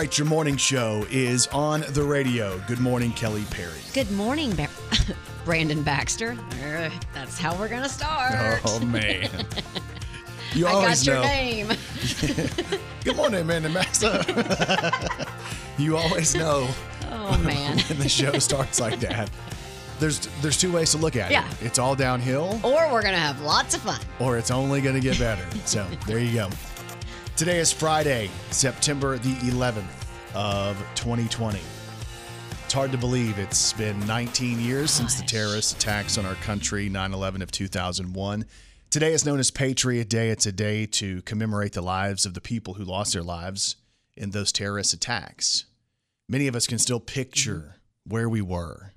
right, your morning show is on the radio. Good morning, Kelly Perry. Good morning, Ba- Brandon Baxter. Uh, That's how we're gonna start. Oh man. You I always got your know. name. Good morning, Amanda Massa. you always know Oh man. when the show starts like that. There's there's two ways to look at Yeah. it. It's all downhill or we're gonna have lots of fun. or it's only going to get better. So there you go. Today is Friday, September the 11th of 2020. It's hard to believe it's been 19 years since the terrorist attacks on our country, 9 11 of 2001. Today is known as Patriot Day. It's a day to commemorate the lives of the people who lost their lives in those terrorist attacks. Many of us can still picture mm-hmm. where we were.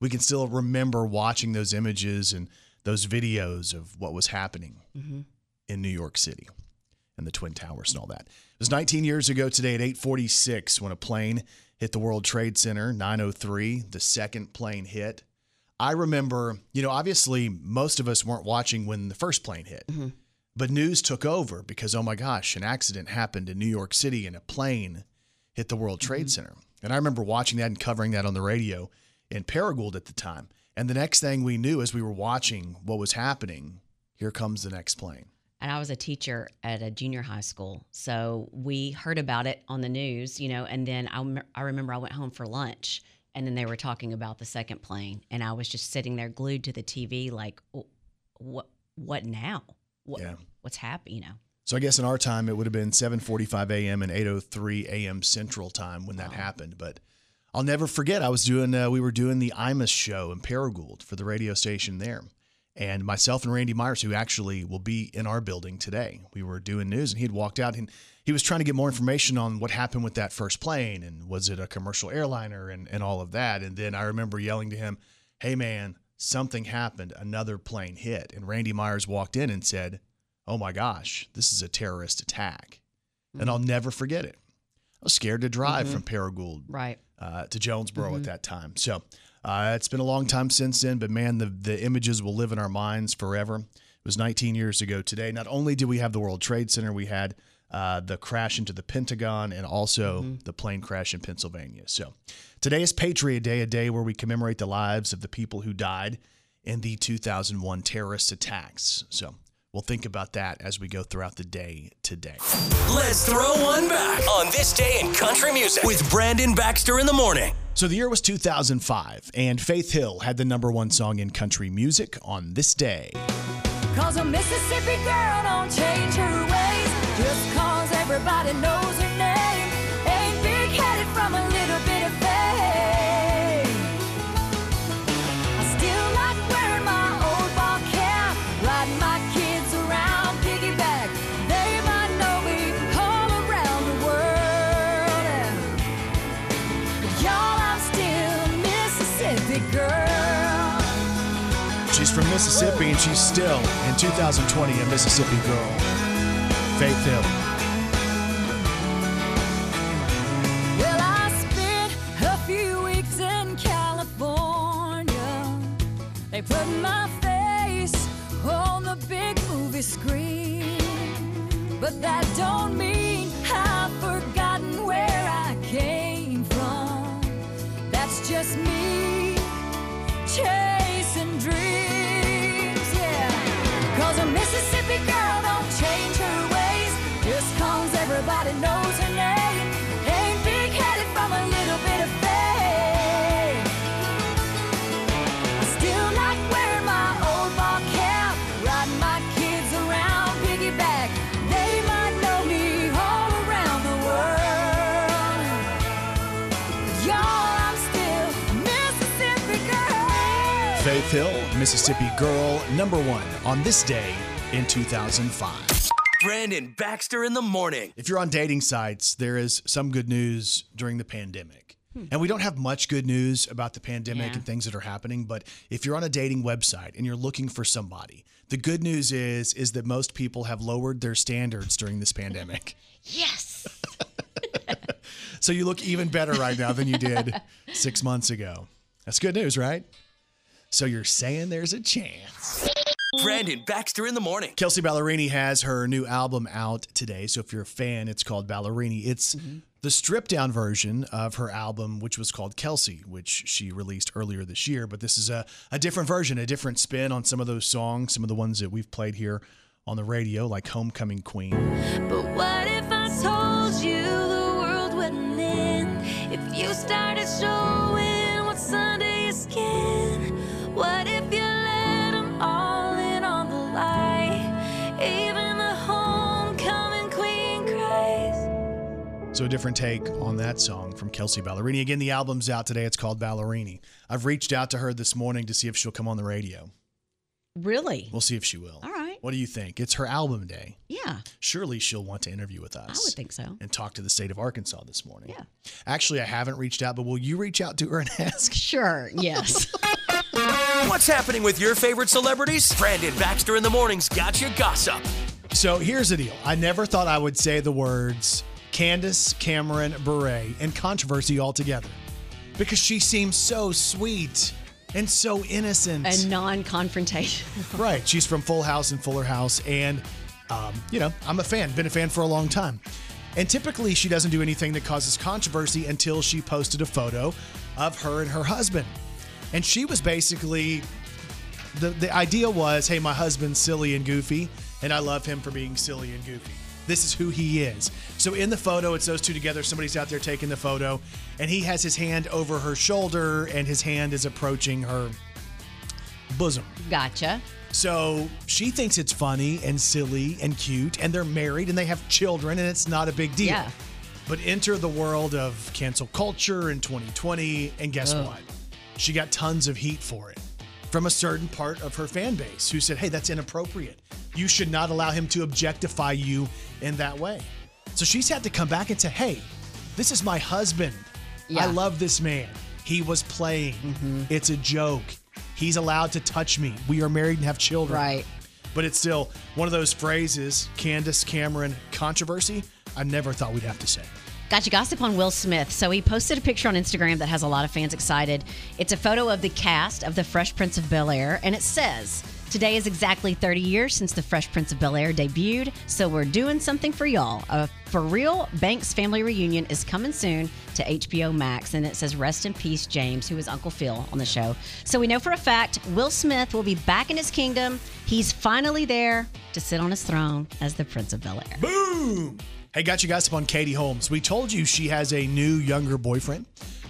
We can still remember watching those images and those videos of what was happening mm-hmm. in New York City and the Twin Towers and all that. It was 19 years ago today at 8:46 when a plane hit the World Trade Center, 903, the second plane hit. I remember, you know, obviously most of us weren't watching when the first plane hit. Mm-hmm. But news took over because oh my gosh, an accident happened in New York City and a plane hit the World Trade mm-hmm. Center. And I remember watching that and covering that on the radio in Paragould at the time. And the next thing we knew as we were watching what was happening, here comes the next plane. And I was a teacher at a junior high school, so we heard about it on the news, you know. And then I, I remember I went home for lunch, and then they were talking about the second plane, and I was just sitting there glued to the TV, like, what? What now? What? Yeah. What's happening? You know? So I guess in our time it would have been 7:45 a.m. and 8:03 a.m. Central Time when that happened. But I'll never forget. I was doing uh, we were doing the Imus show in Paragould for the radio station there, and myself and Randy Myers, who actually will be in our building today, we were doing news, and he'd walked out and he was trying to get more information on what happened with that first plane and was it a commercial airliner and and all of that. And then I remember yelling to him, "Hey man, something happened. Another plane hit." And Randy Myers walked in and said oh my gosh, this is a terrorist attack. And I'll mm-hmm. never forget it. I was scared to drive mm-hmm. from Paragould Right. uh, to Jonesboro at mm-hmm. that time. So uh, it's been a long time since then, but man, the, the images will live in our minds forever. It was 19 years ago today. Not only did we have the World Trade Center, we had uh, the crash into the Pentagon and also the plane crash in Pennsylvania. So today is Patriot Day, a day where we commemorate the lives of the people who died in the 2001 terrorist attacks. So we'll think about that as we go throughout the day today. Let's throw one back on this day in country music with Brandon Baxter in the morning. So the year was 2005, and Faith Hill had the number one song in country music on this day. Cause a Mississippi girl don't change her ways just cause everybody knows her name. Mississippi, and she's still, in 2020, a Mississippi girl. Faith Hill. On this day in 2005. Brandon Baxter in the morning. If you're on dating sites, there is some good news during the pandemic. Hmm. And we don't have much good news about the pandemic Yeah. and things that are happening, but if you're on a dating website and you're looking for somebody, the good news is is that most people have lowered their standards during this pandemic. Yes. So you look even better right now than you did 6 months ago. That's good news, right? So you're saying there's a chance. Brandon Baxter in the morning. Kelsey Ballerini has her new album out today. So if you're a fan, it's called Ballerini. It's mm-hmm. the stripped down version of her album, which was called Kelsey, which she released earlier this year. But this is a, a different version, a different spin on some of those songs, some of the ones that we've played here on the radio, like Homecoming Queen. But what if I told you the world wouldn't end if you started showing So a different take on that song from Kelsey Ballerini. Again, the album's out today. It's called Ballerini. I've reached out to her this morning to see if she'll come on the radio. Really? We'll see if she will. All right. What do you think? It's her album day. Yeah, Surely she'll want to interview with us. I would think so. And talk to the state of Arkansas this morning. Yeah. Actually, I haven't reached out, but will you reach out to her and ask? Sure. Yes. What's happening with your favorite celebrities? Brandon Baxter in the morning's got you gossip. So here's the deal. I never thought I would say the words Candace Cameron Bure and controversy altogether because she seems so sweet and so innocent. and non-confrontation. right. She's from Full House and Fuller House. And, um, you know, I'm a fan, been a fan for a long time. And typically, she doesn't do anything that causes controversy until she posted a photo of her and her husband. And she was basically the, the idea was hey, my husband's silly and goofy, and I love him for being silly and goofy. This is who he is. So in the photo, it's those two together. Somebody's out there taking the photo, and he has his hand over her shoulder, and his hand is approaching her bosom. Gotcha. So she thinks it's funny and silly and cute, and they're married and they have children, and it's not a big deal. Yeah. But enter the world of cancel culture in 2020, and guess Ugh. what? She got tons of heat for it from a certain part of her fan base who said, hey, that's inappropriate. You should not allow him to objectify you in that way. So she's had to come back and say, hey, this is my husband. I love this man. He was playing. Mm-hmm. It's a joke. He's allowed to touch me. We are married and have children. Right. But it's still one of those phrases, Candace Cameron controversy, I never thought we'd have to say. Got you gossip on Will Smith. So he posted a picture on Instagram that has a lot of fans excited. It's a photo of the cast of The Fresh Prince of Bel Air, and it says, Today is exactly 30 years since The Fresh Prince of Bel Air debuted, so we're doing something for y'all. A for real Banks family reunion is coming soon to HBO Max, and it says, Rest in peace, James, who was Uncle Phil on the show. So we know for a fact Will Smith will be back in his kingdom. He's finally there to sit on his throne as the Prince of Bel Air. Boom! Hey, got you guys up on Katie Holmes. We told you she has a new, younger boyfriend.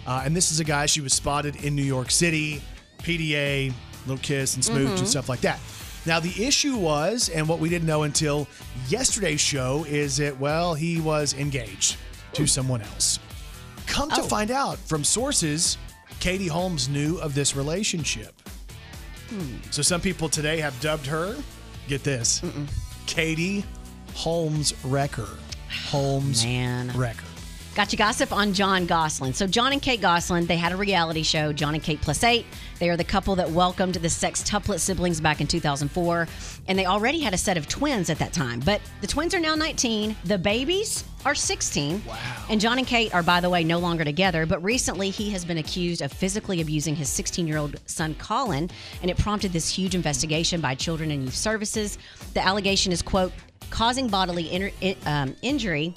Uh, and this is a guy she was spotted in New York City, PDA, little kiss and smooch and mm-hmm. stuff like that. Now, the issue was, and what we didn't know until yesterday's show, is that, well, he was engaged to oh. someone else. Come to Oh. find out from sources, Katie Holmes knew of this relationship. Hmm. So some people today have dubbed her, get this, Katie Holmes Wrecker. Holmes Man. Wrecker. Got you gossip on Jon Gosselin. So John and Kate Gosselin, they had a reality show, John and Kate Plus Eight. They are the couple that welcomed the sextuplet siblings back in 2004, and they already had a set of twins at that time. But the twins are now 19. The babies are 16. Wow. And John and Kate are, by the way, no longer together. But recently, he has been accused of physically abusing his 16-year-old son Collin, and it prompted this huge investigation by Children and Youth Services. The allegation is quote causing bodily in- um, injury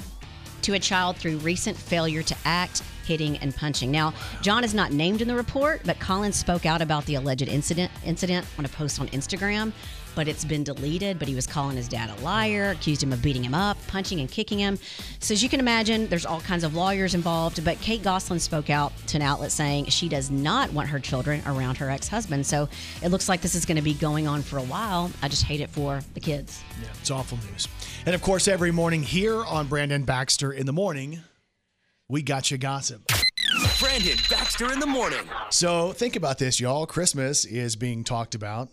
to a child through recent failure to act, hitting, and punching. Now, John is not named in the report, but Collins spoke out about the alleged incident incident on a post on Instagram. But it's been deleted. But he was calling his dad a liar, accused him of beating him up, punching and kicking him. So as you can imagine, there's all kinds of lawyers involved. But Kate Gosselin spoke out to an outlet saying she does not want her children around her ex-husband. So it looks like this is going to be going on for a while. I just hate it for the kids. Yeah, it's awful news. And of course, every morning here on Brandon Baxter in the Morning, we got you gossip. Brandon Baxter in the morning. So think about this, y'all. Christmas is being talked about.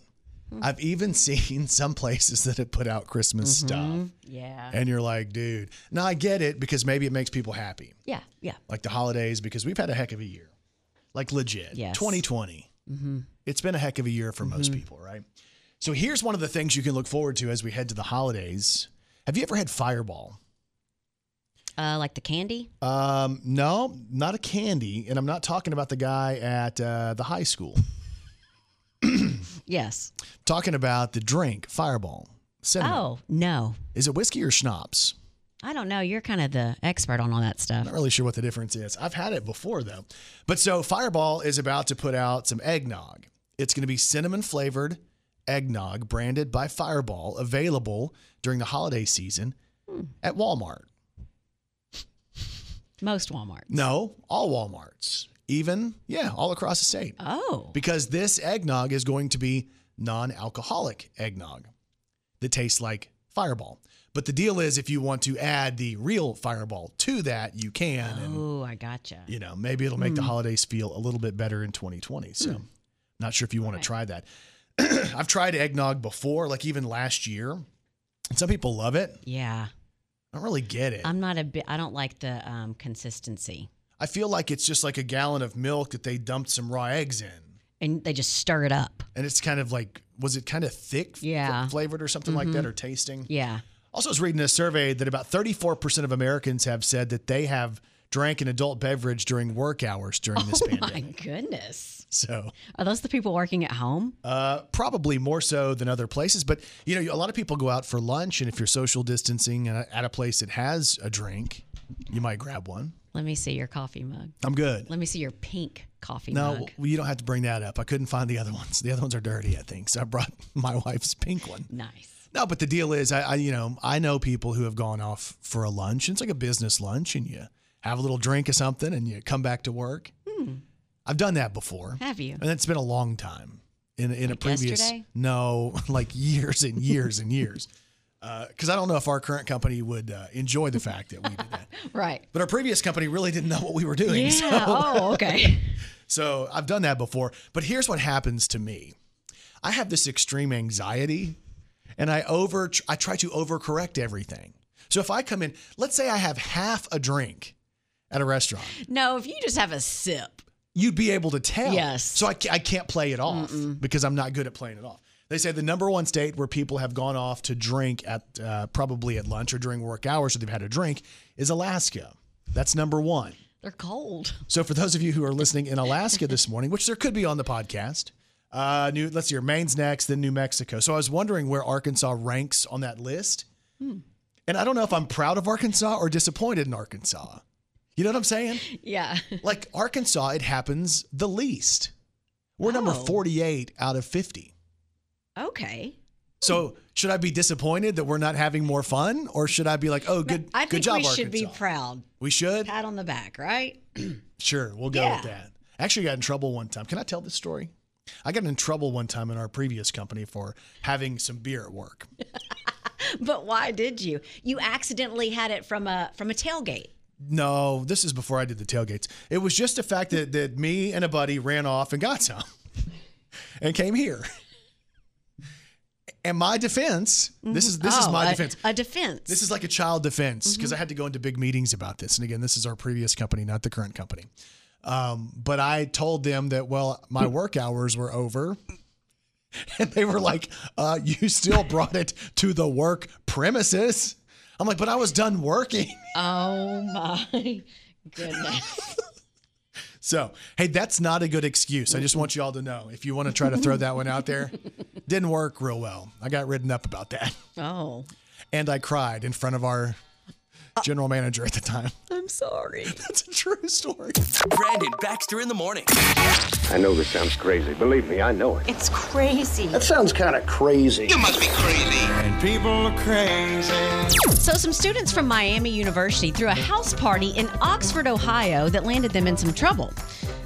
I've even seen some places that have put out Christmas stuff. Yeah. And you're like, dude. Now I get it because maybe it makes people happy. Yeah. Yeah. like the holidays because we've had a heck of a year. Like legit. Yes. 2020. It's been a heck of a year for most people, right? So here's one of the things you can look forward to as we head to the holidays. Have you ever had Fireball? Uh, like the candy. Um, no, not a candy. And I'm not talking about the guy at uh, the high school. Yes. talking about the drink, Fireball. Cinnamon. Oh no, Is it whiskey or schnapps? I don't know. You're kind of the expert on all that stuff. Not really sure what the difference is. I've had it before though. But so Fireball is about to put out some eggnog. It's going to be cinnamon flavored eggnog branded by Fireball, available during the holiday season at Walmart. Most Walmart. No, all Walmarts. Even, yeah, all across the state. Oh. Because this eggnog is going to be non alcoholic eggnog that tastes like Fireball. But the deal is, if you want to add the real Fireball to that, you can. And, Oh, I gotcha. you know, maybe it'll make the holidays feel a little bit better in 2020. So, not sure if you want to try that. I've tried eggnog before, like even last year. And some people love it. Yeah. I don't really get it. I'm not a bit, I don't like the um, consistency. I feel like it's just like a gallon of milk that they dumped some raw eggs in. And they just stir it up. And it's kind of like, was it kind of thick Yeah. Mm-hmm. flavored or something like that or tasting? Yeah. Also, I was reading a survey that about 34% of Americans have said that they have drank an adult beverage during work hours during this pandemic. Oh my goodness. So, Are those the people working at home? uh, probably more so than other places. But, you know, a lot of people go out for lunch, and if you're social distancing at a place that has a drink, you might grab one. Let me see your coffee mug. I'm good. Let me see your pink coffee No, mug. No, you don't have to bring that up. I couldn't find the other ones. The other ones are dirty, I think. So I brought my wife's pink one. Nice. No, but the deal is, I, I you know I know people who have gone off for a lunch. It's like a business lunch, and you have a little drink or something, and you come back to work. Hmm. I've done that before, Have you? and it's been a long time. In in a previous yesterday? no, like years and years and years. Because I don't know if our current company would uh, enjoy the fact that we did that. Right. But our previous company really didn't know what we were doing. Yeah. So, Oh, okay. so I've done that before. But here's what happens to me I have this extreme anxiety and I over I try to overcorrect everything. So if I come in, let's say I have half a drink at a restaurant, no, if you just have a sip. you'd be able to tell. Yes. So I, I can't play it off because I'm not good at playing it off. They say the number one state where people have gone off to drink at uh, probably at lunch or during work hours, or they've had a drink, is Alaska. That's number one. They're cold. So for those of you who are listening in Alaska this morning, which there could be on the podcast, uh, new let's see, Maine's next, then New Mexico. So I was wondering where Arkansas ranks on that list, and I don't know if I'm proud of Arkansas or disappointed in Arkansas. You know what I'm saying? Yeah. Like Arkansas, it happens the least. We're number Oh. 48 out of 50. Okay. So should I be disappointed that we're not having more fun, or should I be like, oh, good, I good think job, we should be proud. we should. Pat on the back, right? Sure, we'll go Yeah. with that. I actually got in trouble one time. Can I tell this story? I got in trouble one time in our previous company for having some beer at work. But why did you? You accidentally had it from a from a tailgate. No, this is before I did the tailgates. It was just the fact that, that me and a buddy ran off and got some and came here. And my defense, this is this is Oh, my a, defense. A defense. This is like a child defense Mm-hmm. because I had to go into big meetings about this. And again, this is our previous company, not the current company. Um, but I told them that, well, my work hours were over. And they were like, uh, you still brought it to the work premises. I'm like, but I was done working. Oh my goodness. So, hey, that's not a good excuse. I just want you all to know. If you want to try to throw that one out there, didn't work real well. I got written up about that. Oh. And I cried in front of our Uh, general manager at the time. I'm sorry. That's a true story. Brandon Baxter in the morning. I know this sounds crazy. Believe me, I know it. It's crazy. That sounds kind of crazy. You must be crazy. And people are crazy. So, some students from Miami University threw a house party in Oxford, Ohio that landed them in some trouble.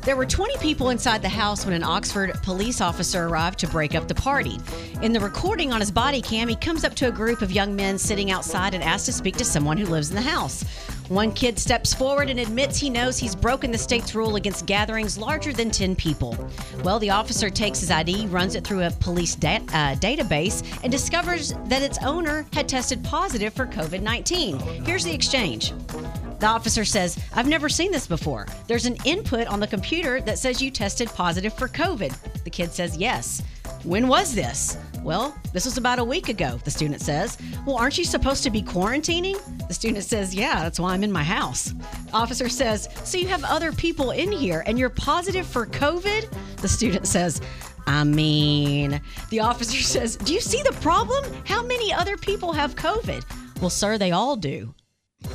There were 20 people inside the house when an Oxford police officer arrived to break up the party. In the recording on his body cam, he comes up to a group of young men sitting outside and asks to speak to someone who lives in the house. One kid steps forward and admits he knows he's broken the state's rule against gatherings larger than 10 people. Well, the officer takes his ID, runs it through a police da- uh, database, and discovers that its owner had tested positive for COVID 19. Here's the exchange. The officer says, I've never seen this before. There's an input on the computer that says you tested positive for COVID. The kid says, Yes. When was this? Well, this was about a week ago, the student says. Well, aren't you supposed to be quarantining? The student says, Yeah, that's why I'm in my house. Officer says, So you have other people in here and you're positive for COVID? The student says, I mean, the officer says, Do you see the problem? How many other people have COVID? Well, sir, they all do.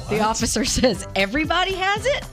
The officer says, Everybody has it?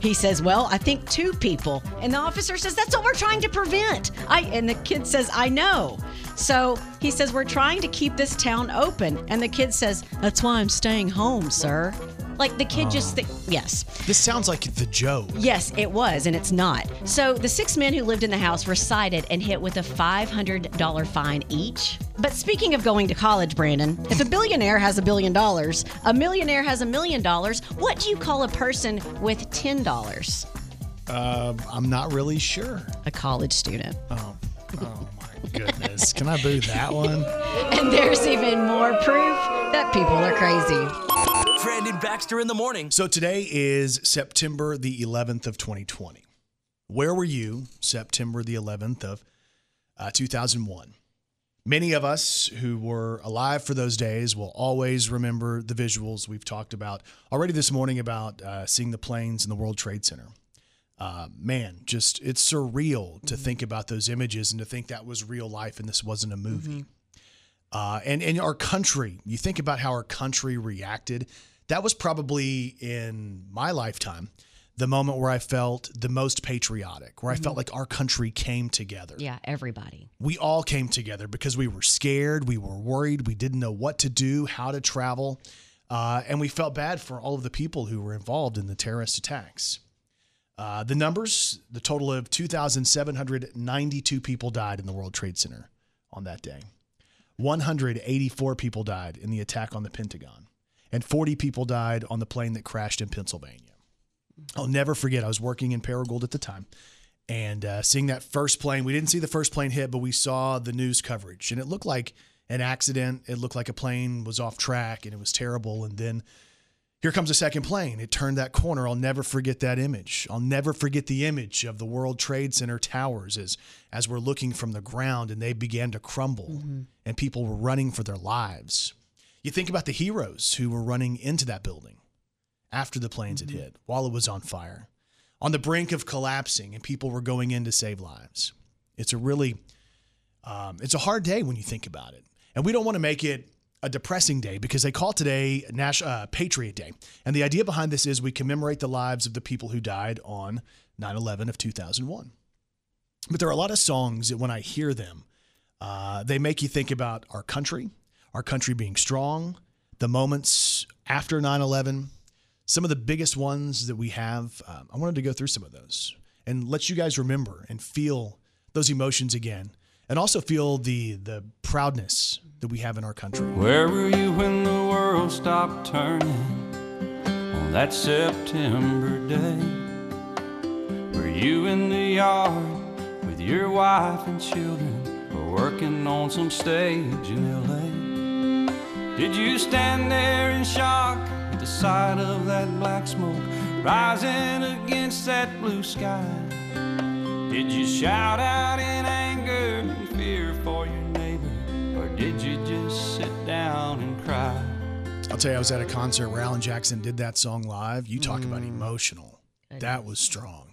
He says, Well, I think two people. And the officer says, That's what we're trying to prevent. I and the kid says, I know. So he says, We're trying to keep this town open. And the kid says, That's why I'm staying home, sir. Like the kid just think yes. This sounds like the Joe. Yes, it was, and it's not. So the six men who lived in the house were cited and hit with a $500 fine each. But speaking of going to college, Brandon, if a billionaire has a billion dollars, a millionaire has a million dollars, what do you call a person with $10? Uh, I'm not really sure. A college student. Oh, oh my goodness. Can I boo that one? And there's even more proof that people are crazy. Brandon Baxter in the morning. So today is September the 11th of 2020. Where were you September the 11th of uh, 2001? Many of us who were alive for those days will always remember the visuals we've talked about already this morning about uh, seeing the planes in the World Trade Center. Uh, man, just it's surreal to think about those images and to think that was real life and this wasn't a movie. Uh, and and our country, you think about how our country reacted. That was probably in my lifetime the moment where I felt the most patriotic, where I felt like our country came together. Yeah, everybody. We all came together because we were scared, we were worried, we didn't know what to do, how to travel, uh, and we felt bad for all of the people who were involved in the terrorist attacks. Uh, the numbers, the total of 2,792 people died in the World Trade Center on that day. 184 people died in the attack on the Pentagon, and 40 people died on the plane that crashed in Pennsylvania. I'll never forget, I was working in Paragould at the time and uh, seeing that first plane. We didn't see the first plane hit, but we saw the news coverage, and it looked like an accident. It looked like a plane was off track and it was terrible. And then here comes a second plane. It turned that corner. I'll never forget that image. I'll never forget the image of the World Trade Center towers as as we're looking from the ground and they began to crumble and people were running for their lives. You think about the heroes who were running into that building after the planes had hit, while it was on fire, on the brink of collapsing, and people were going in to save lives. It's a really, um, it's a hard day when you think about it, and we don't want to make it a depressing day because they call today National uh, Patriot Day, and the idea behind this is we commemorate the lives of the people who died on 9/11 of 2001. But there are a lot of songs that when I hear them, uh, they make you think about our country, our country being strong, the moments after 9 11, some of the biggest ones that we have. Um, I wanted to go through some of those and let you guys remember and feel those emotions again and also feel the, the proudness that we have in our country. Where were you when the world stopped turning on that September day? Were you in the yard with your wife and children or working on some stage in LA? Did you stand there in shock at the sight of that black smoke rising against that blue sky? Did you shout out in anger and fear for your neighbor? Or did you just sit down and cry? I'll tell you, I was at a concert where Alan Jackson did that song live. You talk about mm. emotional. That was strong.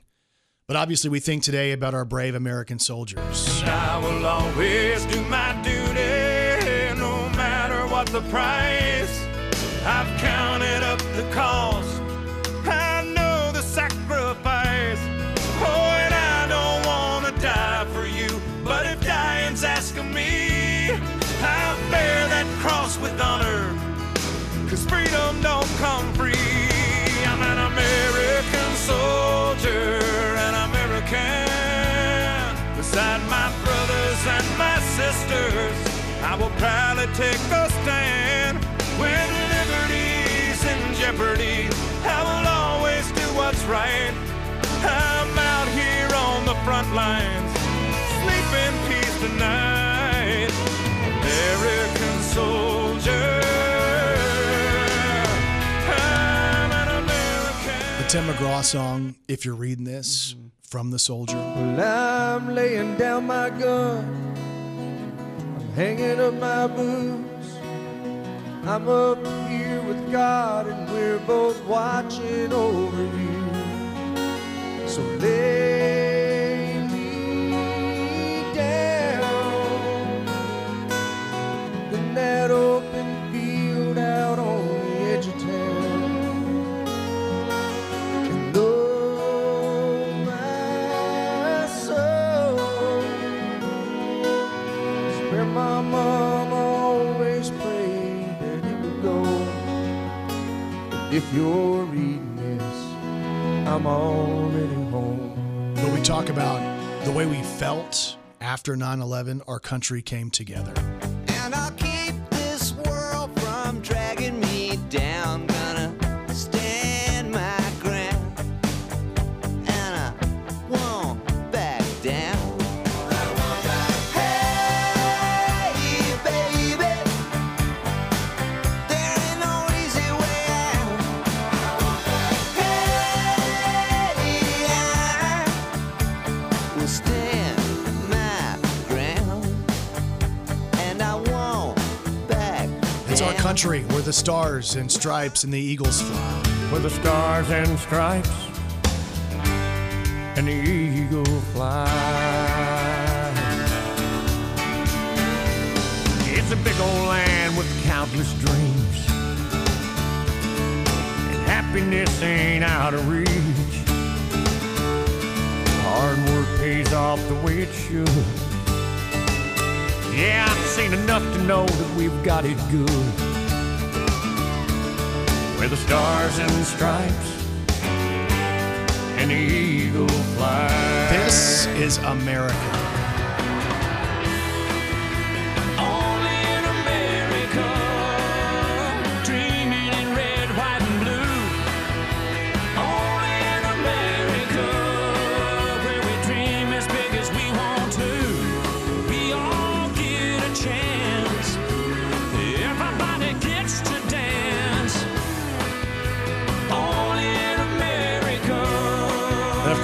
But obviously, we think today about our brave American soldiers. I will always do my duty, no matter what the price. I've counted take a stand. When liberty's in jeopardy, I will always do what's right. I'm out here on the front lines, sleep in peace tonight. American soldier. I'm an American. The Tim McGraw song, If You're Reading This, from The Soldier. Well, I'm laying down my gun. Hanging up my boots. I'm up here with God, and we're both watching over you. So lay go. If you're reading this, I'm already home. But we talk about the way we felt after 9 11, our country came together. Country where the stars and stripes and the eagles fly. Where the stars and stripes and the eagle fly. It's a big old land with countless dreams. And happiness ain't out of reach. Hard work pays off the way it should. Yeah, I've seen enough to know that we've got it good. Where the stars and stripes and the eagle fly. This is America.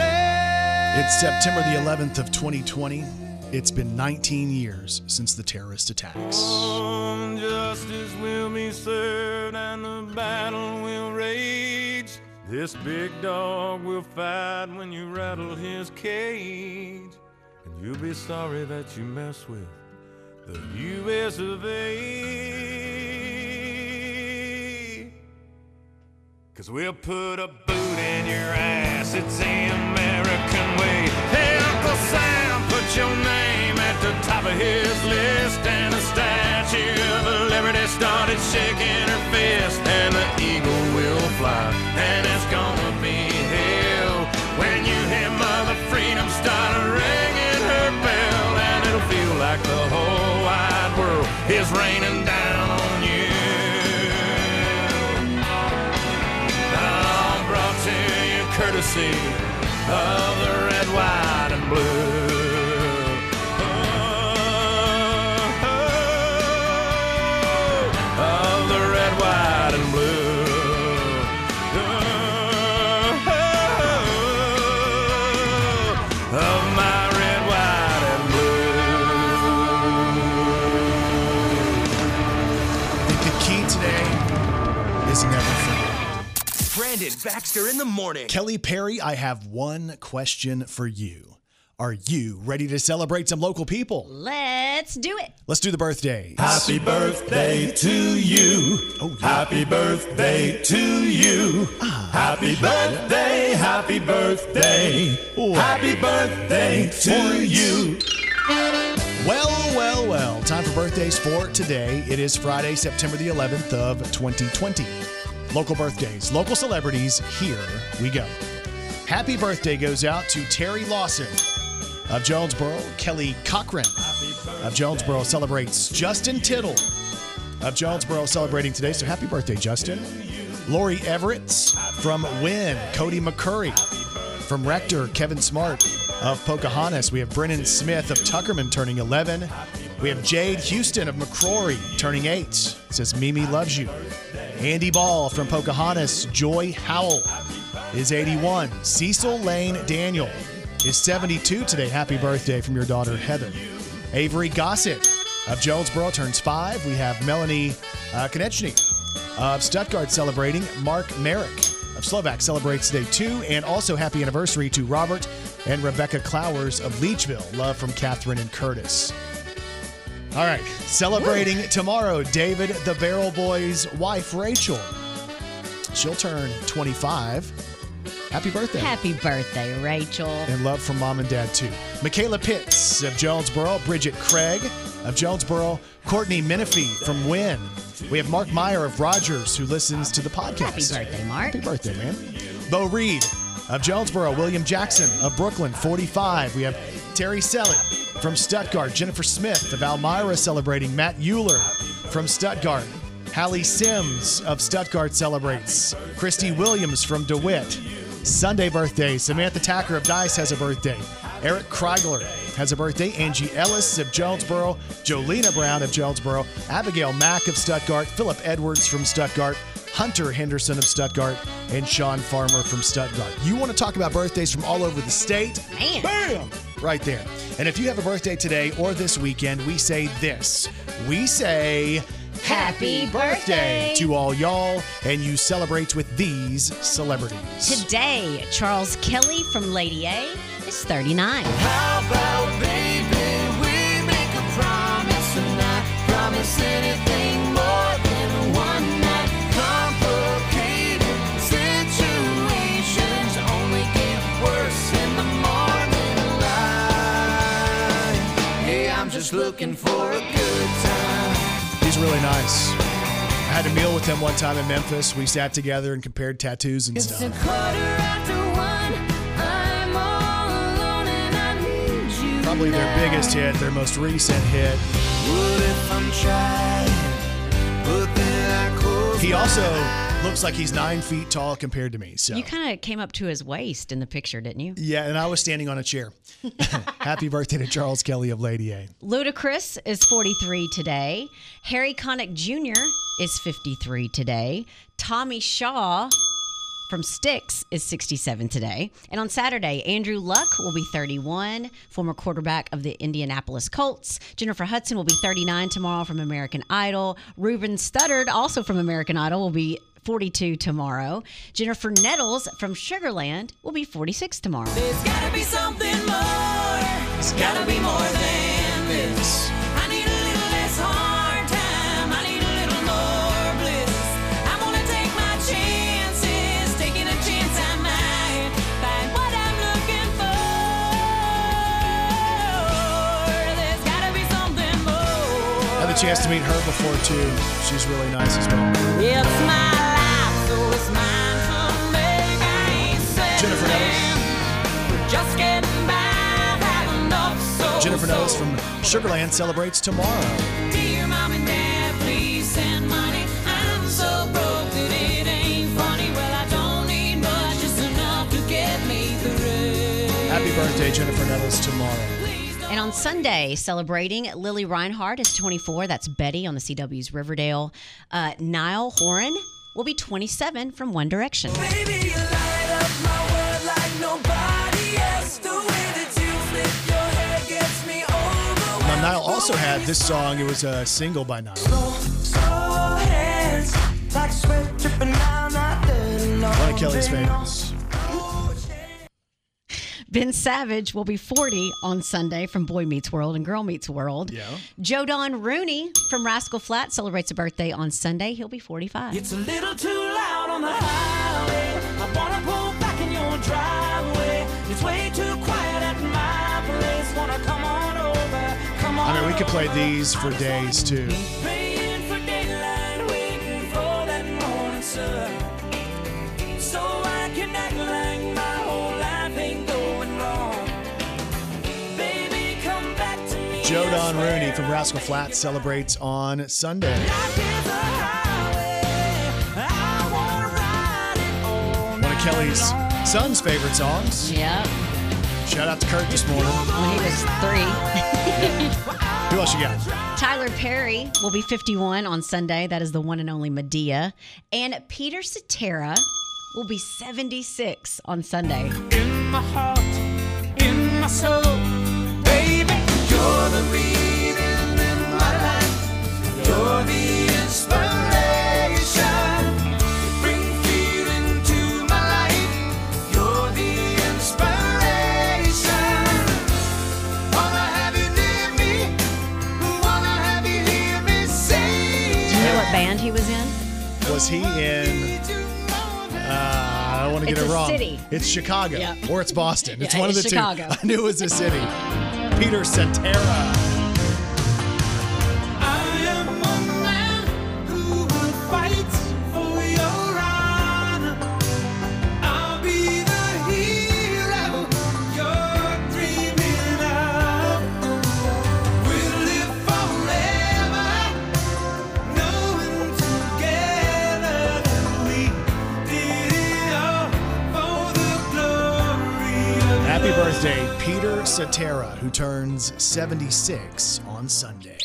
It's September the 11th of 2020. It's been 19 years since the terrorist attacks. Justice will be served and the battle will rage. This big dog will fight when you rattle his cage. And you'll be sorry that you mess with the US of A. Cause we'll put a boot in your ass, it's the American way. Hey, Uncle Sam, put your name at the top of his list. And the Statue of Liberty started shaking her fist. And the eagle will fly, and it's gonna be hell. When you hear Mother Freedom start ringing her bell, and it'll feel like the whole wide world is raining of the red, Brandon Baxter in the morning. Kelly Perry, I have one question for you. Are you ready to celebrate some local people? Let's do it. Let's do the birthdays. Happy birthday to you. Oh, yeah. Happy birthday to you. Ah, Happy birthday, happy birthday. Happy birthday to you. Well, well, well. Time for birthdays for today. It is Friday, September the 11th of 2020. Local birthdays, local celebrities. Here we go. Happy birthday goes out to Terry Lawson of Jonesboro, Kelly Cochran of Jonesboro celebrates Justin Tittle of Jonesboro celebrating today. So happy birthday, Justin. Lori Everett from Wynne, Cody McCurry from Rector, Kevin Smart of Pocahontas. We have Brennan Smith of Tuckerman turning 11. We have Jade Houston of McCrory turning 8. It says Mimi loves you. Andy Ball from Pocahontas. Joy Howell is 81. Cecil Lane Daniel is 72 today. Happy birthday from your daughter Heather. Avery Gossett of Jonesboro turns five. We have Melanie uh, Konechny of Stuttgart celebrating. Mark Merrick of Slovak celebrates day two. And also happy anniversary to Robert and Rebecca Clowers of Leachville. Love from Catherine and Curtis. All right, celebrating tomorrow, David the Barrel Boy's wife, Rachel. She'll turn 25. Happy birthday. Happy birthday, Rachel. And love from mom and dad, too. Michaela Pitts of Jonesboro, Bridget Craig of Jonesboro, Courtney Menifee from Wynne. We have Mark Meyer of Rogers who listens to the podcast. Happy birthday, Mark. Happy birthday, man. Bo Reed of Jonesboro, William Jackson of Brooklyn, 45. We have Terry Selly from Stuttgart, Jennifer Smith of Elmira celebrating, Matt Euler from Stuttgart, Hallie Sims of Stuttgart celebrates, Christy Williams from DeWitt. Sunday birthday, Samantha Tacker of Dyess has a birthday. Eric Kreigler has a birthday. Angie Ellis of Jonesboro. Jolena Brown of Jonesboro. Abigail Mack of Stuttgart. Philip Edwards from Stuttgart. Hunter Henderson of Stuttgart. And Sean Farmer from Stuttgart. You want to talk about birthdays from all over the state? Man. Bam! Right there. And if you have a birthday today or this weekend, we say this. We say Happy birthday. to all y'all, and you celebrate with these celebrities. Today, Charles Kelly from Lady A is 39. How about baby, we make a promise and not promise anything just looking for a good time. He's really nice. I had a meal with him one time in Memphis. We sat together and compared tattoos and It's stuff. quarter after one. I'm all alone and I need you. Probably their now. biggest hit, their most recent hit. What if I'm trying, but then I close He also looks like he's nine feet tall compared to me. So You kind of came up to his waist in the picture, didn't you? yeah, and I was standing on a chair. Happy birthday to Charles Kelly of Lady A. Ludacris is 43 today. Harry Connick Jr. is 53 today. Tommy Shaw from Styx is 67 today. And on Saturday, Andrew Luck will be 31, former quarterback of the Indianapolis Colts. Jennifer Hudson will be 39 tomorrow from American Idol. Ruben Studdard, also from American Idol, will be 42 tomorrow. Jennifer Nettles from Sugarland will be 46 tomorrow. There's gotta be something more. It's gotta be more than this. I need a little less hard time. I need a little more bliss. I'm gonna take my chances, taking a chance I might find what I'm looking for. There's gotta be something more. Had the chance to meet her before too. She's really nice as well. It's my much, just enough to get me through. Happy birthday, Jennifer Nettles, tomorrow. And on Sunday, celebrating Lili Reinhart is 24. That's Betty on the CW's Riverdale. Uh, Niall Horan will be 27 from One Direction. Baby, over. Now, Niall also had this song. It was a single by Niall. Slow hands, like sweat dripping down. One of Kelly's favorites. Ben Savage will be 40 on Sunday from Boy Meets World and Girl Meets World. Yeah. Joe Don Rooney from Rascal Flatts celebrates a birthday on Sunday. He'll be 45. It's a little too loud on the highway. Wrong. Baby, come back to me. Joe Don Rooney from Rascal Flatts celebrates on Sunday. One of Kelly's son's favorite songs. Yeah. Shout out to Kurt this morning. When he was three. Who else you got? Tyler Perry will be 51 on Sunday. That is the one and only Madea. And Peter Cetera will be 76 on Sunday. In my heart, in my soul, baby, you're the reason in my life. You're the inspiration. band he was in? Was he in? Uh, I don't want to get it's it wrong. City. It's Chicago yep. or it's Boston. It's yeah, one it's of the Chicago. two. I knew it was a city. Peter Cetera. Peter Cetera, who turns 76 on Sunday.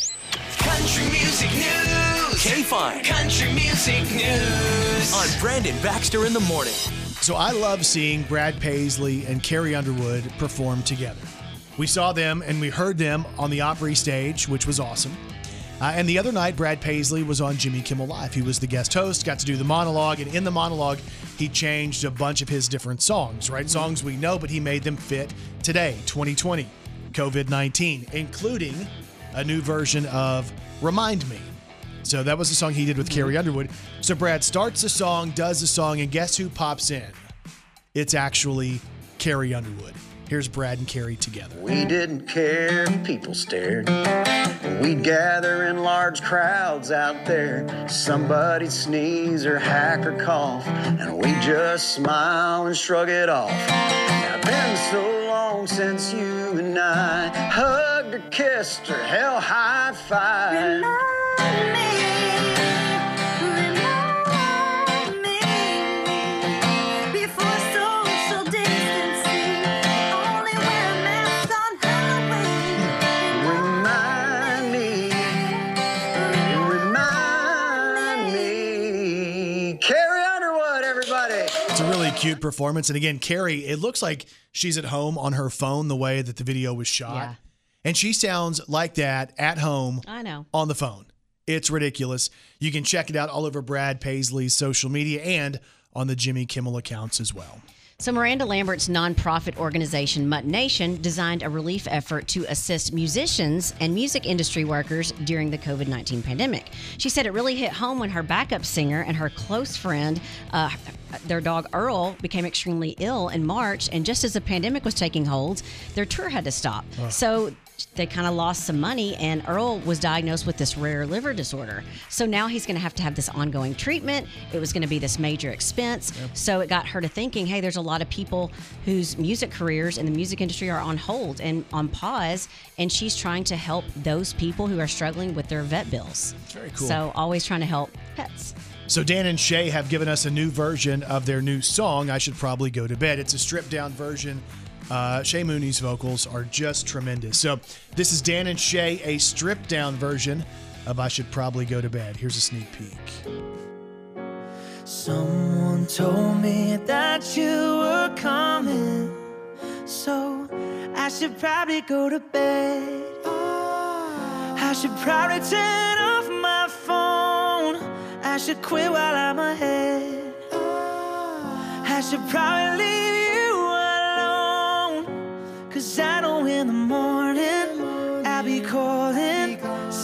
Country music news. K-Fine. Country music news. On Brandon Baxter in the morning. So I love seeing Brad Paisley and Carrie Underwood perform together. We saw them and we heard them on the Opry stage, which was awesome. Uh, and the other night, Brad Paisley was on Jimmy Kimmel Live. He was the guest host, got to do the monologue, and in the monologue, he changed a bunch of his different songs, right? Songs we know, but he made them fit today, 2020, COVID 19, including a new version of Remind Me. So that was the song he did with Carrie Underwood. So Brad starts the song, does the song, and guess who pops in? It's actually Carrie Underwood. Here's Brad and Carrie together. We didn't care if people stared. We'd gather in large crowds out there. Somebody'd sneeze or hack or cough, and we'd just smile and shrug it off. Now, been so long since you and I hugged or kissed or hell high five. Cute performance. And again, Carrie, it looks like she's at home on her phone the way that the video was shot. Yeah. And she sounds like that at home I know. on the phone. It's ridiculous. You can check it out all over Brad Paisley's social media and on the Jimmy Kimmel accounts as well. So, Miranda Lambert's nonprofit organization, Mutt Nation, designed a relief effort to assist musicians and music industry workers during the COVID 19 pandemic. She said it really hit home when her backup singer and her close friend, uh, their dog Earl, became extremely ill in March. And just as the pandemic was taking hold, their tour had to stop. Ugh. So, they kind of lost some money, and Earl was diagnosed with this rare liver disorder. So now he's going to have to have this ongoing treatment. It was going to be this major expense. So it got her to thinking, hey, there's a lot of people whose music careers in the music industry are on hold and on pause, and she's trying to help those people who are struggling with their vet bills. Very cool. So always trying to help pets. So Dan and Shay have given us a new version of their new song, I Should Probably Go to Bed. It's a stripped down version. Uh, Shay Mooney's vocals are just tremendous. So this is Dan and Shay, a stripped down version of I Should Probably Go to Bed. Here's a sneak peek. Someone told me that you were coming, so I should probably go to bed. I should probably turn off my phone. I should quit while I'm ahead. I should probably leave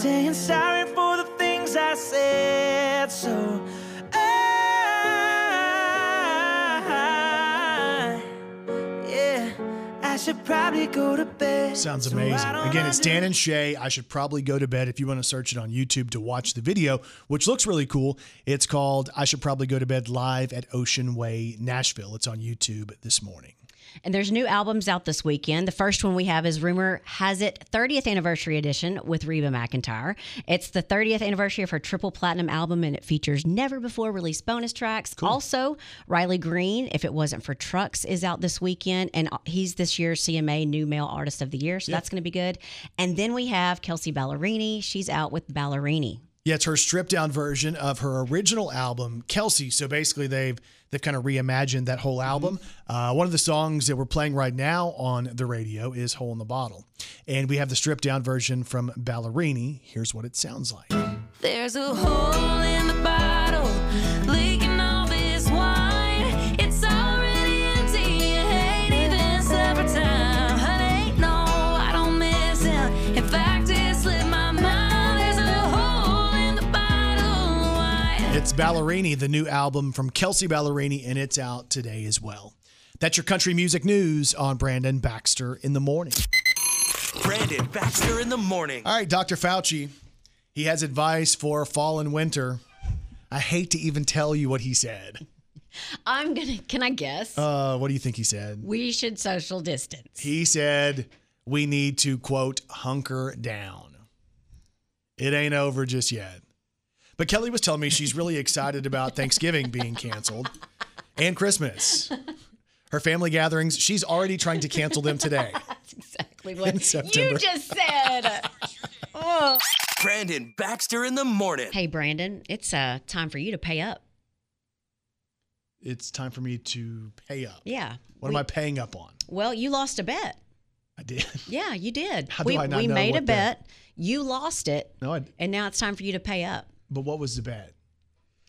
saying sorry for the things I said. So I, yeah, I should probably go to bed. Sounds amazing. don't Again, it's Dan and Shay. I should probably go to bed if you want to search it on YouTube to watch the video, which looks really cool. It's called I Should Probably Go to Bed Live at Ocean Way, Nashville. It's on YouTube this morning. And there's new albums out this weekend. The first one we have is Rumor Has It 30th Anniversary Edition with Reba McEntire. It's the 30th anniversary of her triple platinum album and it features never before released bonus tracks. Also, Riley Green, If It Wasn't for Trucks, is out this weekend and uh, he's this year's CMA New Male Artist of the Year. So that's going to be good. And then we have Kelsea Ballerini. She's out with Ballerini. Yeah, it's her stripped down version of her original album, Kelsey. So basically, they've they've kind of reimagined that whole album. Uh, one of the songs that we're playing right now on the radio is "Hole in the Bottle," and we have the stripped down version from Ballerini. Here's what it sounds like. There's a hole in the bottle, leaking It's Ballerini, the new album from Kelsea Ballerini, and it's out today as well. That's your country music news on Brandon Baxter in the morning. Brandon Baxter in the morning. All right, Dr. Fauci, he has advice for fall and winter. I hate to even tell you what he said. I'm gonna. Can I guess? Uh, what do you think he said? we should social distance. He said we need to, quote, hunker down. It ain't over just yet. But Kelly was telling me she's really excited about Thanksgiving being canceled and Christmas. Her family gatherings, she's already trying to cancel them today. That's exactly what you just said. oh. Brandon Baxter in the morning. Hey, Brandon, it's uh, time for you to pay up. It's time for me to pay up. Yeah. What am I paying up on? Well, you lost a bet. I did. Yeah, you did. How do we I not we know made a what the- bet. You lost it, No, I, and now it's time for you to pay up. But what was the bet?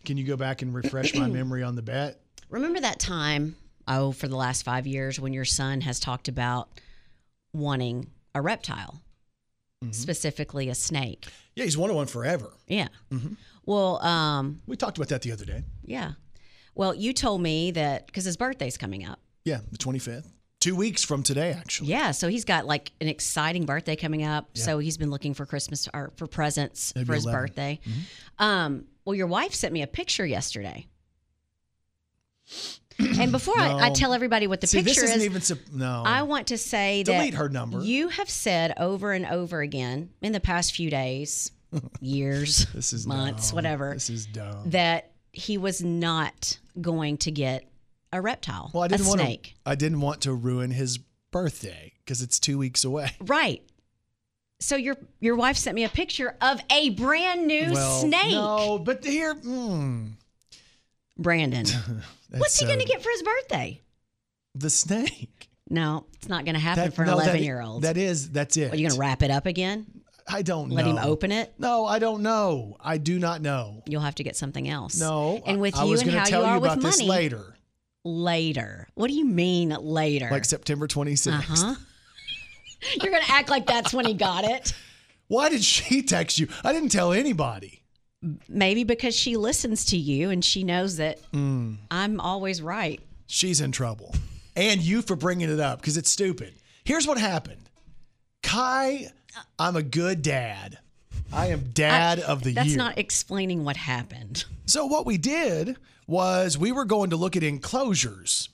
Can you go back and refresh my memory on the bet? Remember that time, oh, for the last five years when your son has talked about wanting a reptile, Mm-hmm. specifically a snake? Yeah, he's wanted one forever. Yeah. Mhm. Well, um, We talked about that the other day. yeah. Well, you told me that because his birthday's coming up. Yeah, the 25th. Two weeks from today, actually. Yeah, so he's got like an exciting birthday coming up. Yeah. So he's been looking for Christmas or for presents It'd for his 11. birthday. Mm-hmm. Um, well, your wife sent me a picture yesterday. and before I, I tell everybody what the See, picture this isn't is, even. No. I want to say that Delete her number. you have said over and over again in the past few days, years, This is months, dumb. whatever, This is dumb. that he was not going to get a reptile, Well, I didn't a want snake. to. I didn't want to ruin his birthday because it's two weeks away. Right. So your your wife sent me a picture of a brand new well, snake. No, but here, mm, Brandon, what's he going to get for his birthday? the snake. No, it's not going to happen That- for an no, that- 11 year old. That is. That's it. Are you going to wrap it up again? I don't know. Let know. him open it? No, I don't know. I do not know. You'll have to get something else. No. And with I you was and how tell you are about with this money, later, later. What do you mean later? like September 26th. uh huh. You're going to act like that's when he got it. Why did she text you? I didn't tell anybody. Maybe because she listens to you and she knows that Mm. I'm always right. she's in trouble. And you for bringing it up because it's stupid. Here's what happened Kai, I'm a good dad. I am dad I- of the That's year. That's not explaining what happened. so, what we did was we were going to look at enclosures,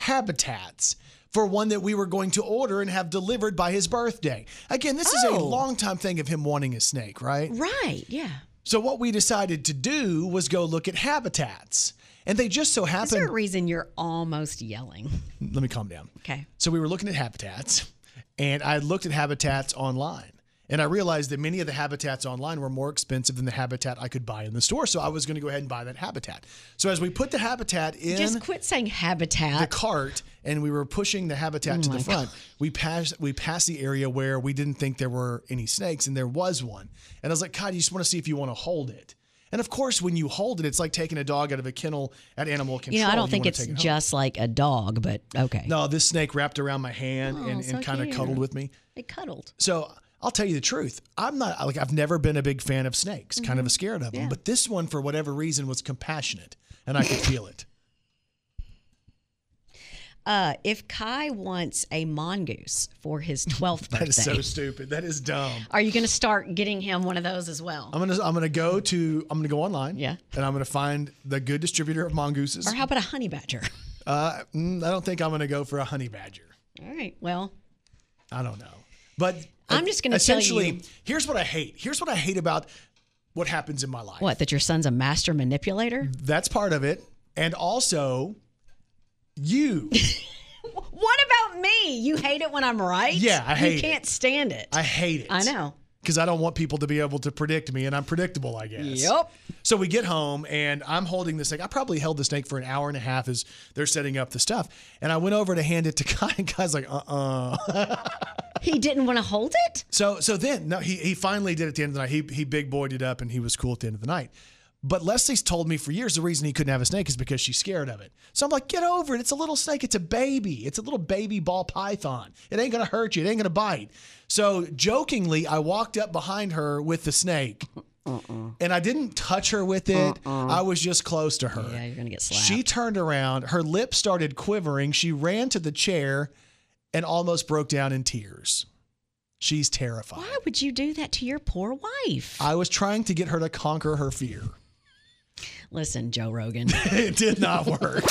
habitats for one that we were going to order and have delivered by his birthday. Again, this is a Oh. long time thing of him wanting a snake, right? Right. Yeah. So, what we decided to do was go look at habitats. And they just so Is there a reason you're almost yelling? Let me calm down. Okay. So we were looking at habitats, and I looked at habitats online. And I realized that many of the habitats online were more expensive than the habitat I could buy in the store. So I was going to go ahead and buy that habitat. So as we put the habitat in Just quit saying habitat. the cart and we were pushing the habitat Oh to the front, we passed we passed the area where we didn't think there were any snakes, and there was one. And I was like, God, you just want to see if you want to hold it. And of course, when you hold it, it's like taking a dog out of a kennel at animal control. you know, I don't think it's it just like a dog, but okay. No, this snake wrapped around my hand Oh, and, so kind of cuddled with me. It cuddled. So I'll tell you the truth. I'm not like I've never been a big fan of snakes, kind Mm-hmm. of scared of them. But this one, for whatever reason, was compassionate, and I could feel it. Uh, if Kai wants a mongoose for his 12th birthday, That is so stupid. That is dumb. are you going to start getting him one of those as well? I'm gonna I'm gonna go to I'm gonna go online. Yeah. And I'm gonna find the good distributor of mongooses. Or how about a honey badger? Uh, mm, I don't think I'm gonna go for a honey badger. All right. Well, I don't know. But I'm just gonna tell essentially. you- Here's what I hate. Here's what I hate about what happens in my life. what? That your son's a master manipulator? That's part of it, and also you. What about me? You hate it when I'm right? Yeah, I hate it. You can't stand it. I hate it. I know. Because I don't want people to be able to predict me, and I'm predictable, I guess. Yep. So we get home, and I'm holding the snake. I probably held the snake for an hour and a half as they're setting up the stuff. And I went over to hand it to Kai, and Kai's like, uh uh He didn't want to hold it? So so then, no, he, he finally did at the end of the night. He, he big boyed it up, and he was cool at the end of the night. But Leslie's told me for years the reason he couldn't have a snake is because she's scared of it. So I'm like, get over it. It's a little snake. It's a baby. It's a little baby ball python. It ain't gonna hurt you. It ain't gonna bite. So jokingly, I walked up behind her with the snake and I didn't touch her with it. Uh-uh. I was just close to her. Yeah, you're gonna get slapped. She turned around, her lips started quivering. She ran to the chair and almost broke down in tears. She's terrified. Why would you do that to your poor wife? I was trying to get her to conquer her fear. Listen, Joe Rogan. it did not work.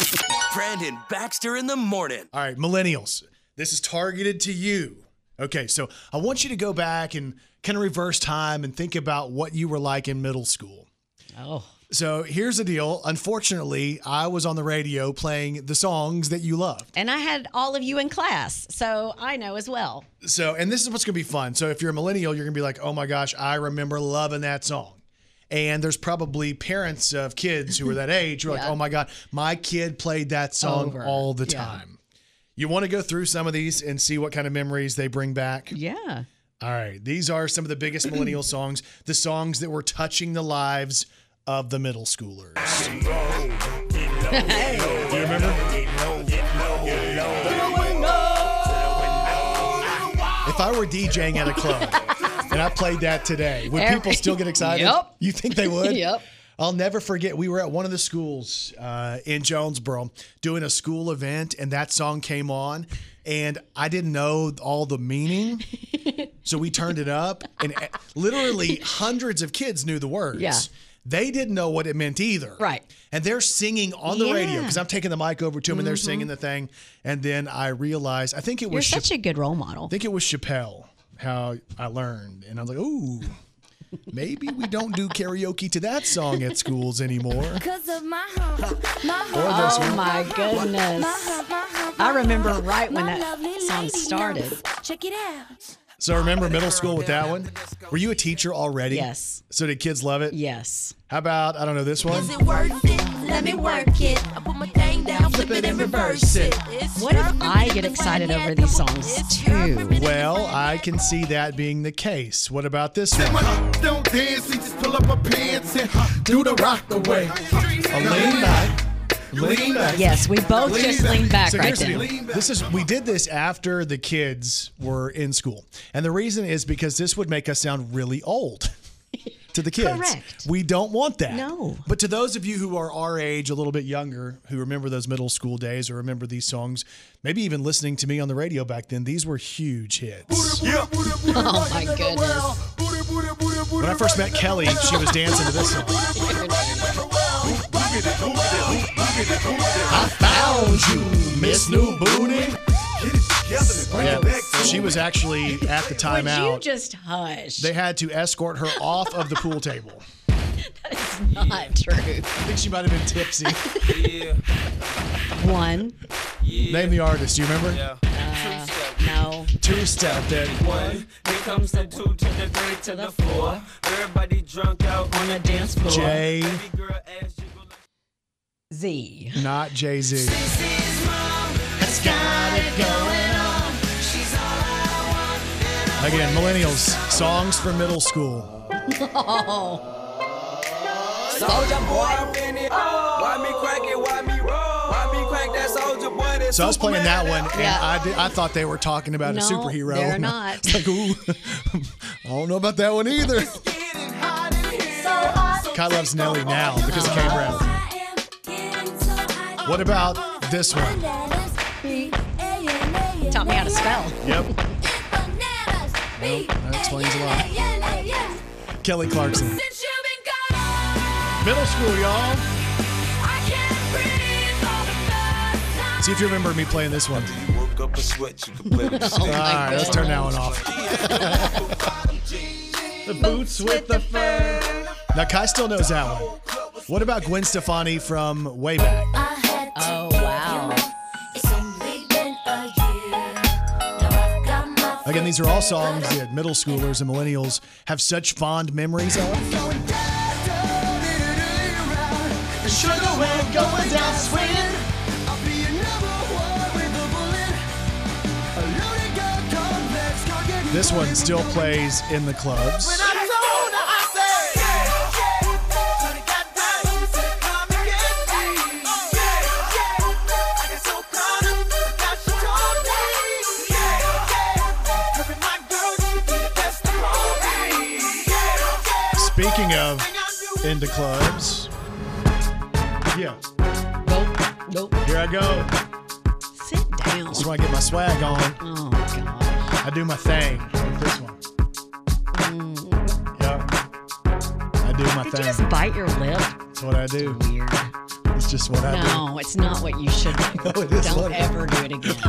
Brandon Baxter in the morning. All right, millennials, this is targeted to you. Okay, so I want you to go back and kind of reverse time and think about what you were like in middle school. Oh. So here's the deal. Unfortunately, I was on the radio playing the songs that you love. And I had all of you in class, so I know as well. So, and this is what's going to be fun. So, if you're a millennial, you're going to be like, oh my gosh, I remember loving that song. And there's probably parents of kids who are that age who are like, oh my God, my kid played that song Over. all the Yeah. time. You want to go through some of these and see what kind of memories they bring back? Yeah. All right. These are some of the biggest millennial songs, the songs that were touching the lives of the middle schoolers. Do you remember? If I were DJing at a club and I played that today, would Every- people still get excited? Yep. You think they would? Yep. I'll never forget. We were at one of the schools uh, in Jonesboro doing a school event, and that song came on, and I didn't know all the meaning, so we turned it up, and uh, literally hundreds of kids knew the words. Yeah. They didn't know what it meant either. Right. And they're singing on the radio Yeah. Mm-hmm. because I'm taking the mic over to them and they're singing the thing. And then I realized, I think it You're was such a good role model. I think it was Chappelle how I learned. And I was like, ooh, maybe we don't do karaoke to that song at schools anymore. Cause of my hump, my Or hump, this Oh one. my oh goodness. my hump, my hump, I remember right when that song started. Check it out. So remember middle school with that one? Were you a teacher already? Yes. So did kids love it? Yes. How about, I don't know, this one? Is it worth it? Let me work it. I put my thing down, flip it and reverse it. What if I get excited over these songs too? Well, I can see that being the case. What about this one? Don't dance, he just pull up my pants and do the rock away. A lean back. Lean back. Yes, we both just leaned back So right here's the then. This is we did this after the kids were in school, and the reason is because this would make us sound really old to the kids. Correct. We don't want that. No. But to those of you who are our age, a little bit younger, who remember those middle school days or remember these songs, maybe even listening to me on the radio back then, these were huge hits. Oh my goodness. When I first met Kelly, she was dancing to this song. I found you, Miss New Booty. Yeah, she was actually at the Would you just hush? They had to escort her off of the pool table. That's not true. I think she might have been tipsy. One. Name the artist. Do you remember? Uh, no. Two step that. One, here comes the two to the three to the four. Everybody drunk out on the dance floor. J, Z. not Jay Z. Again, millennials, songs for middle school. Oh. Soldier boy, I'm in it. Why me crack it? Why me roll? Why me crack that soldier boy? That So I was playing that one, and Yeah. I, did, I thought they were talking about No, a superhero. they're And I not. was like, ooh, I don't know about that one either. Kai loves Nelly now because of K Brown. What about this one? Taught me how to spell. Yep. Well, that explains a lot. Kelly Clarkson. Middle school, y'all. See if you remember me playing this one. Woke up a sweat, play with the All right, let's turn that one off. the boots with the fur. Now, Kai still knows that one. What about Gwen Stefani from way back? Again, these are all songs that middle schoolers and millennials have such fond memories of. This one still plays in the clubs. Speaking of into clubs, yeah. Nope. Nope. Here I go. Sit down. This is where I get my swag on. Oh gosh. I do my thing with this one. Mm. Yep. I do my Did thing. you just bite your lip? That's what I do. Weird. It's just what I do. No, it's not what you should do. No, it is Don't what- ever do it again.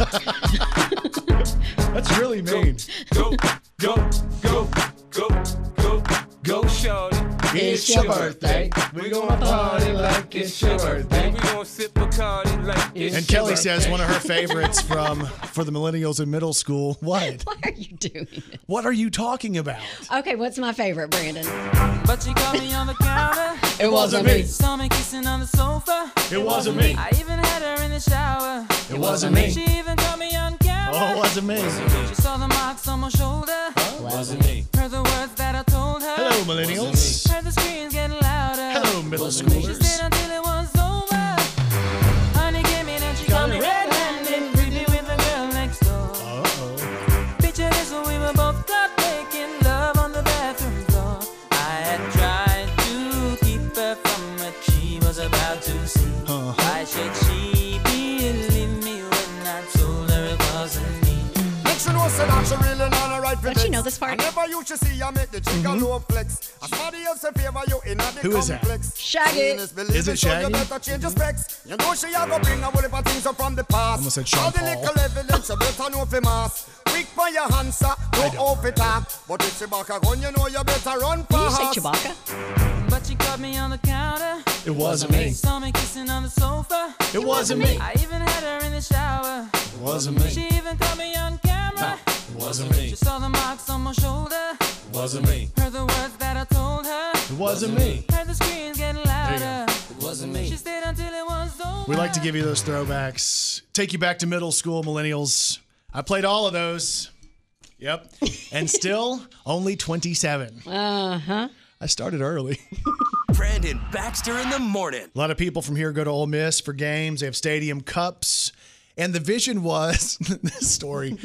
That's really mean. Go, go, go, go, go, go, shorty. It's your birthday. We gonna party like it's your birthday. We gonna sip Bacardi like it's And your Kelly says one of her favorites from for the millennials in middle school. What? Why are you doing it? What are you talking about? Okay, what's my favorite, Brandon? But she caught me on the counter. It wasn't me. Saw me kissing on the sofa. It wasn't me. I even had her in the shower. It wasn't me. She even caught me on camera. Oh, it wasn't me. She saw the marks on my shoulder. Wasn't me. Heard the words that I told her. Hello, millennials. Heard the screams getting louder. Hello, middle She schoolers. stayed until it was over. Not a right for Don't you vex. know this part? I never used to see you make the chick a low flex. As somebody else in favor you in a the Mm-hmm. Who is that? Shaggy. Seeing is believing, Is it so Shaggy? You better change your specs. You know she a go bring a whole heap of things up from the past. Almost said Sean All the Paul. little evidence you better know for mass. Quick for your answer, no off it up. But if she back a gun, you know you better run Did you say fast. Chewbacca? But she caught me on the counter. It wasn't me. Saw me kissing on the sofa. It wasn't me. I even had her in the shower. It wasn't me. She even caught me on camera. It wasn't me. She saw the marks on my shoulder. Wasn't me. Heard the words that I told her. It wasn't me. Heard the screams getting louder. It wasn't me. She stayed until it was over. We like to give you those throwbacks. Take you back to middle school, millennials. I played all of those. Yep. And still only 27. Uh huh. I started early. Brandon Baxter in the morning. A lot of people from here go to Ole Miss for games. They have stadium cups. And the vision was this story.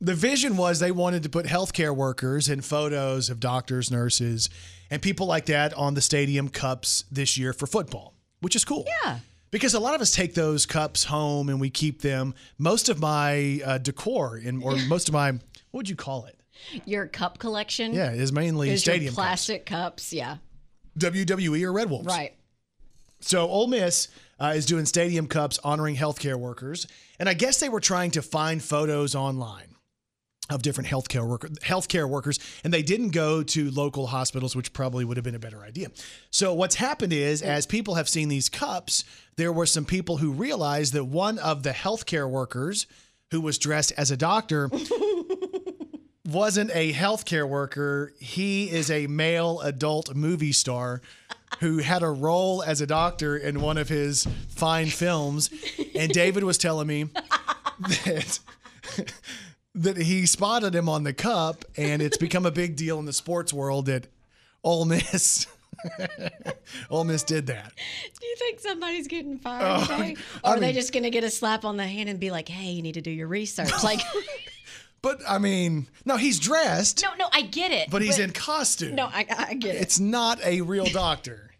the vision was they wanted to put healthcare workers and photos of doctors, nurses, and people like that on the stadium cups this year for football, which is cool. Yeah. Because a lot of us take those cups home and we keep them. Most of my uh, decor and or most of my what would you call it? Your cup collection. Yeah, is mainly is stadium cups. plastic cups. Yeah. WWE or Red Wolves. Right. So Ole Miss uh, is doing stadium cups honoring healthcare workers, and I guess they were trying to find photos online of different healthcare worker healthcare workers, and they didn't go to local hospitals, which probably would have been a better idea. So what's happened is, as people have seen these cups, there were some people who realized that one of the healthcare workers who was dressed as a doctor wasn't a healthcare worker. He is a male adult movie star who had a role as a doctor in one of his fine films. And David was telling me that that he spotted him on the cup, and it's become a big deal in the sports world that Ole Miss. Ole Miss did that. Do you think somebody's getting fired Oh, today? I Or are they just going to get a slap on the hand and be like, hey, you need to do your research? Like, But I mean, no, he's dressed, no, no, I get it. but he's in costume. No, I, I get it. It's not a real doctor.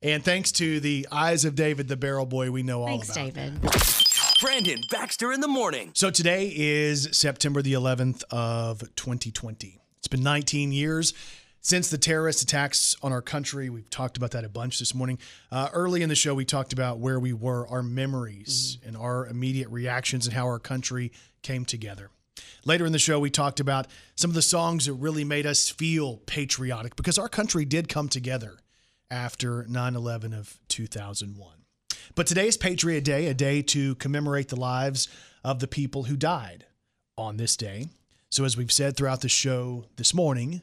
And thanks to the eyes of David, the barrel boy, we know all about Thanks, about. David. Brandon Baxter in the morning. So today is September the 11th of 2020. It's been 19 years since the terrorist attacks on our country. We've talked about that a bunch this morning. Uh, early in the show, we talked about where we were, our memories, and our immediate reactions, and how our country came together. Later in the show, we talked about some of the songs that really made us feel patriotic because our country did come together after 9 11 of 2001. But today is Patriot Day, a day to commemorate the lives of the people who died on this day. So, as we've said throughout the show this morning,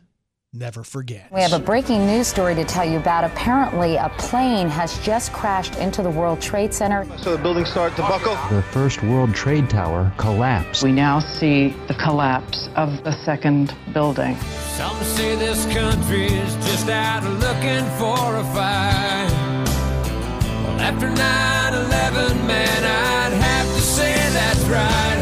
never forget. We have a breaking news story to tell you about. Apparently, a plane has just crashed into the World Trade Center. So the building started to buckle. The first World Trade Tower collapsed. We now see the collapse of the second building. Some say this country is just out looking for a fight. Well, after 9 11, man, I'd have to say that's right.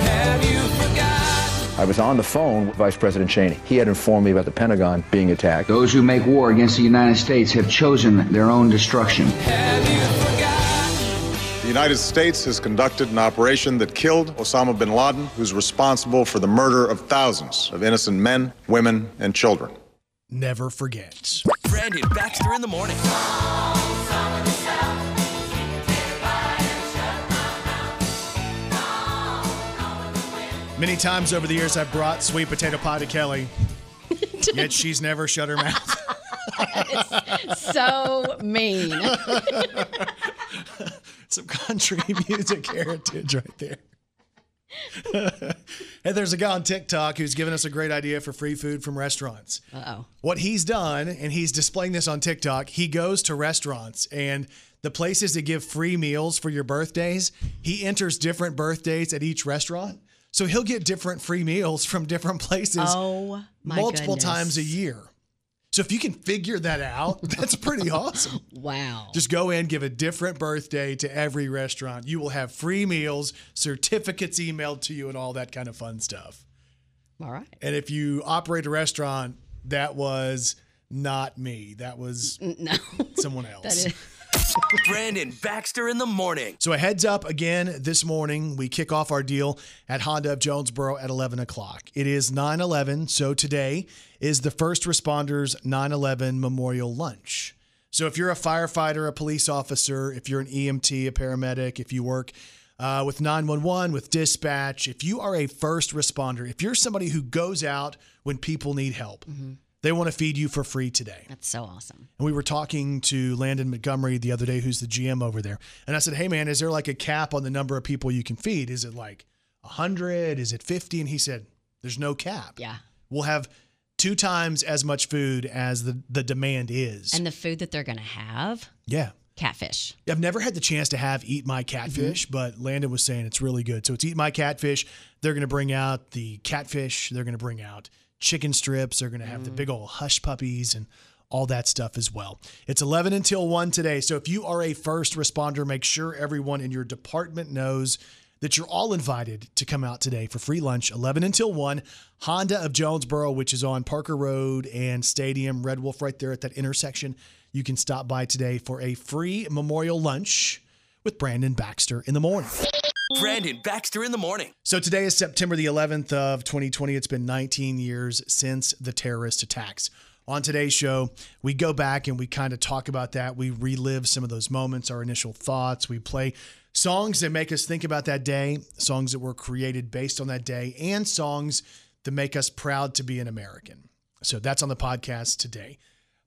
Have you forgot? I was on the phone with Vice President Cheney. He had informed me about the Pentagon being attacked. Those who make war against the United States have chosen their own destruction. The United States has conducted an operation that killed Osama bin Laden, who's responsible for the murder of thousands of innocent men, women, and children. Never forget. Brandon Baxter in the morning. Many times over the years, I've brought sweet potato pie to Kelly, yet she's never shut her mouth. so mean. Some country music heritage right there. and there's a guy on TikTok who's given us a great idea for free food from restaurants. Oh. What he's done, and he's displaying this on TikTok, he goes to restaurants and the places that give free meals for your birthdays, he enters different birthdays at each restaurant. So he'll get different free meals from different places Oh multiple goodness. times a year. So if you can figure that out, that's pretty awesome. Wow. Just go in, give a different birthday to every restaurant. You will have free meals, certificates emailed to you, and all that kind of fun stuff. All right. And if you operate a restaurant, that was not me. That was no. someone else. Brandon Baxter in the morning. So a heads up again this morning, we kick off our deal at Honda of Jonesboro at 11 o'clock. It is 9-11, so today is the first responders 9-11 memorial lunch. So if you're a firefighter, a police officer, if you're an EMT, a paramedic, if you work uh, with 911, with dispatch, if you are a first responder, if you're somebody who goes out when people need help, they want to feed you for free today. That's so awesome. And we were talking to Landon Montgomery the other day, who's the GM over there. And I said, Hey, man, is there like a cap on the number of people you can feed? Is it like 100? Is it 50? And he said, There's no cap. Yeah. We'll have two times as much food as the, the demand is. And the food that they're going to have, yeah. catfish. I've never had the chance to have Eat My Catfish, mm-hmm. but Landon was saying it's really good. So it's Eat My Catfish. They're going to bring out the catfish. They're going to bring out chicken strips. They're going to have the big mm. old hush puppies and all that stuff as well. It's 11 until 1 today. So if you are a first responder, make sure everyone in your department knows that you're all invited to come out today for free lunch, 11 until 1. Honda of Jonesboro, which is on Parker Road and Stadium, Red Wolf, right there at that intersection. You can stop by today for a free memorial lunch with Brandon Baxter in the morning. Brandon Baxter in the morning. So today is September the 11th of 2020. It's been 19 years since the terrorist attacks. On today's show, we go back and we kind of talk about that. We relive some of those moments, our initial thoughts. We play songs that make us think about that day, songs that were created based on that day, and songs that make us proud to be an American. So that's on the podcast today.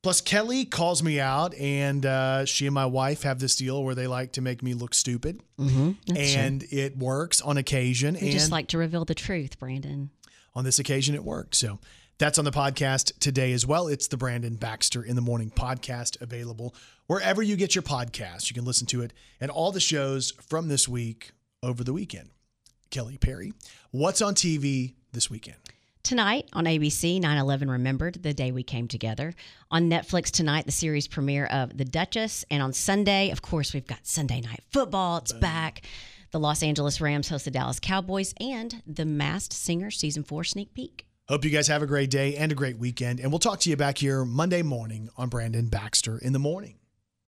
Plus, Kelly calls me out, and uh, she and my wife have this deal where they like to make me look stupid, Mm-hmm. That's and it works on occasion. We and just like to reveal the truth, Brandon. on this occasion, it worked. So that's on the podcast today as well. It's the Brandon Baxter in the Morning podcast available wherever you get your podcasts. You can listen to it and all the shows from this week over the weekend. Kelly Perry, what's on TV this weekend? Tonight on ABC, 9 11 Remembered, the day we came together. On Netflix tonight, the series premiere of The Duchess. And on Sunday, of course, we've got Sunday Night Football. It's back. The Los Angeles Rams host the Dallas Cowboys and The Masked Singer Season 4 sneak peek. Hope you guys have a great day and a great weekend. And we'll talk to you back here Monday morning on Brandon Baxter in the Morning.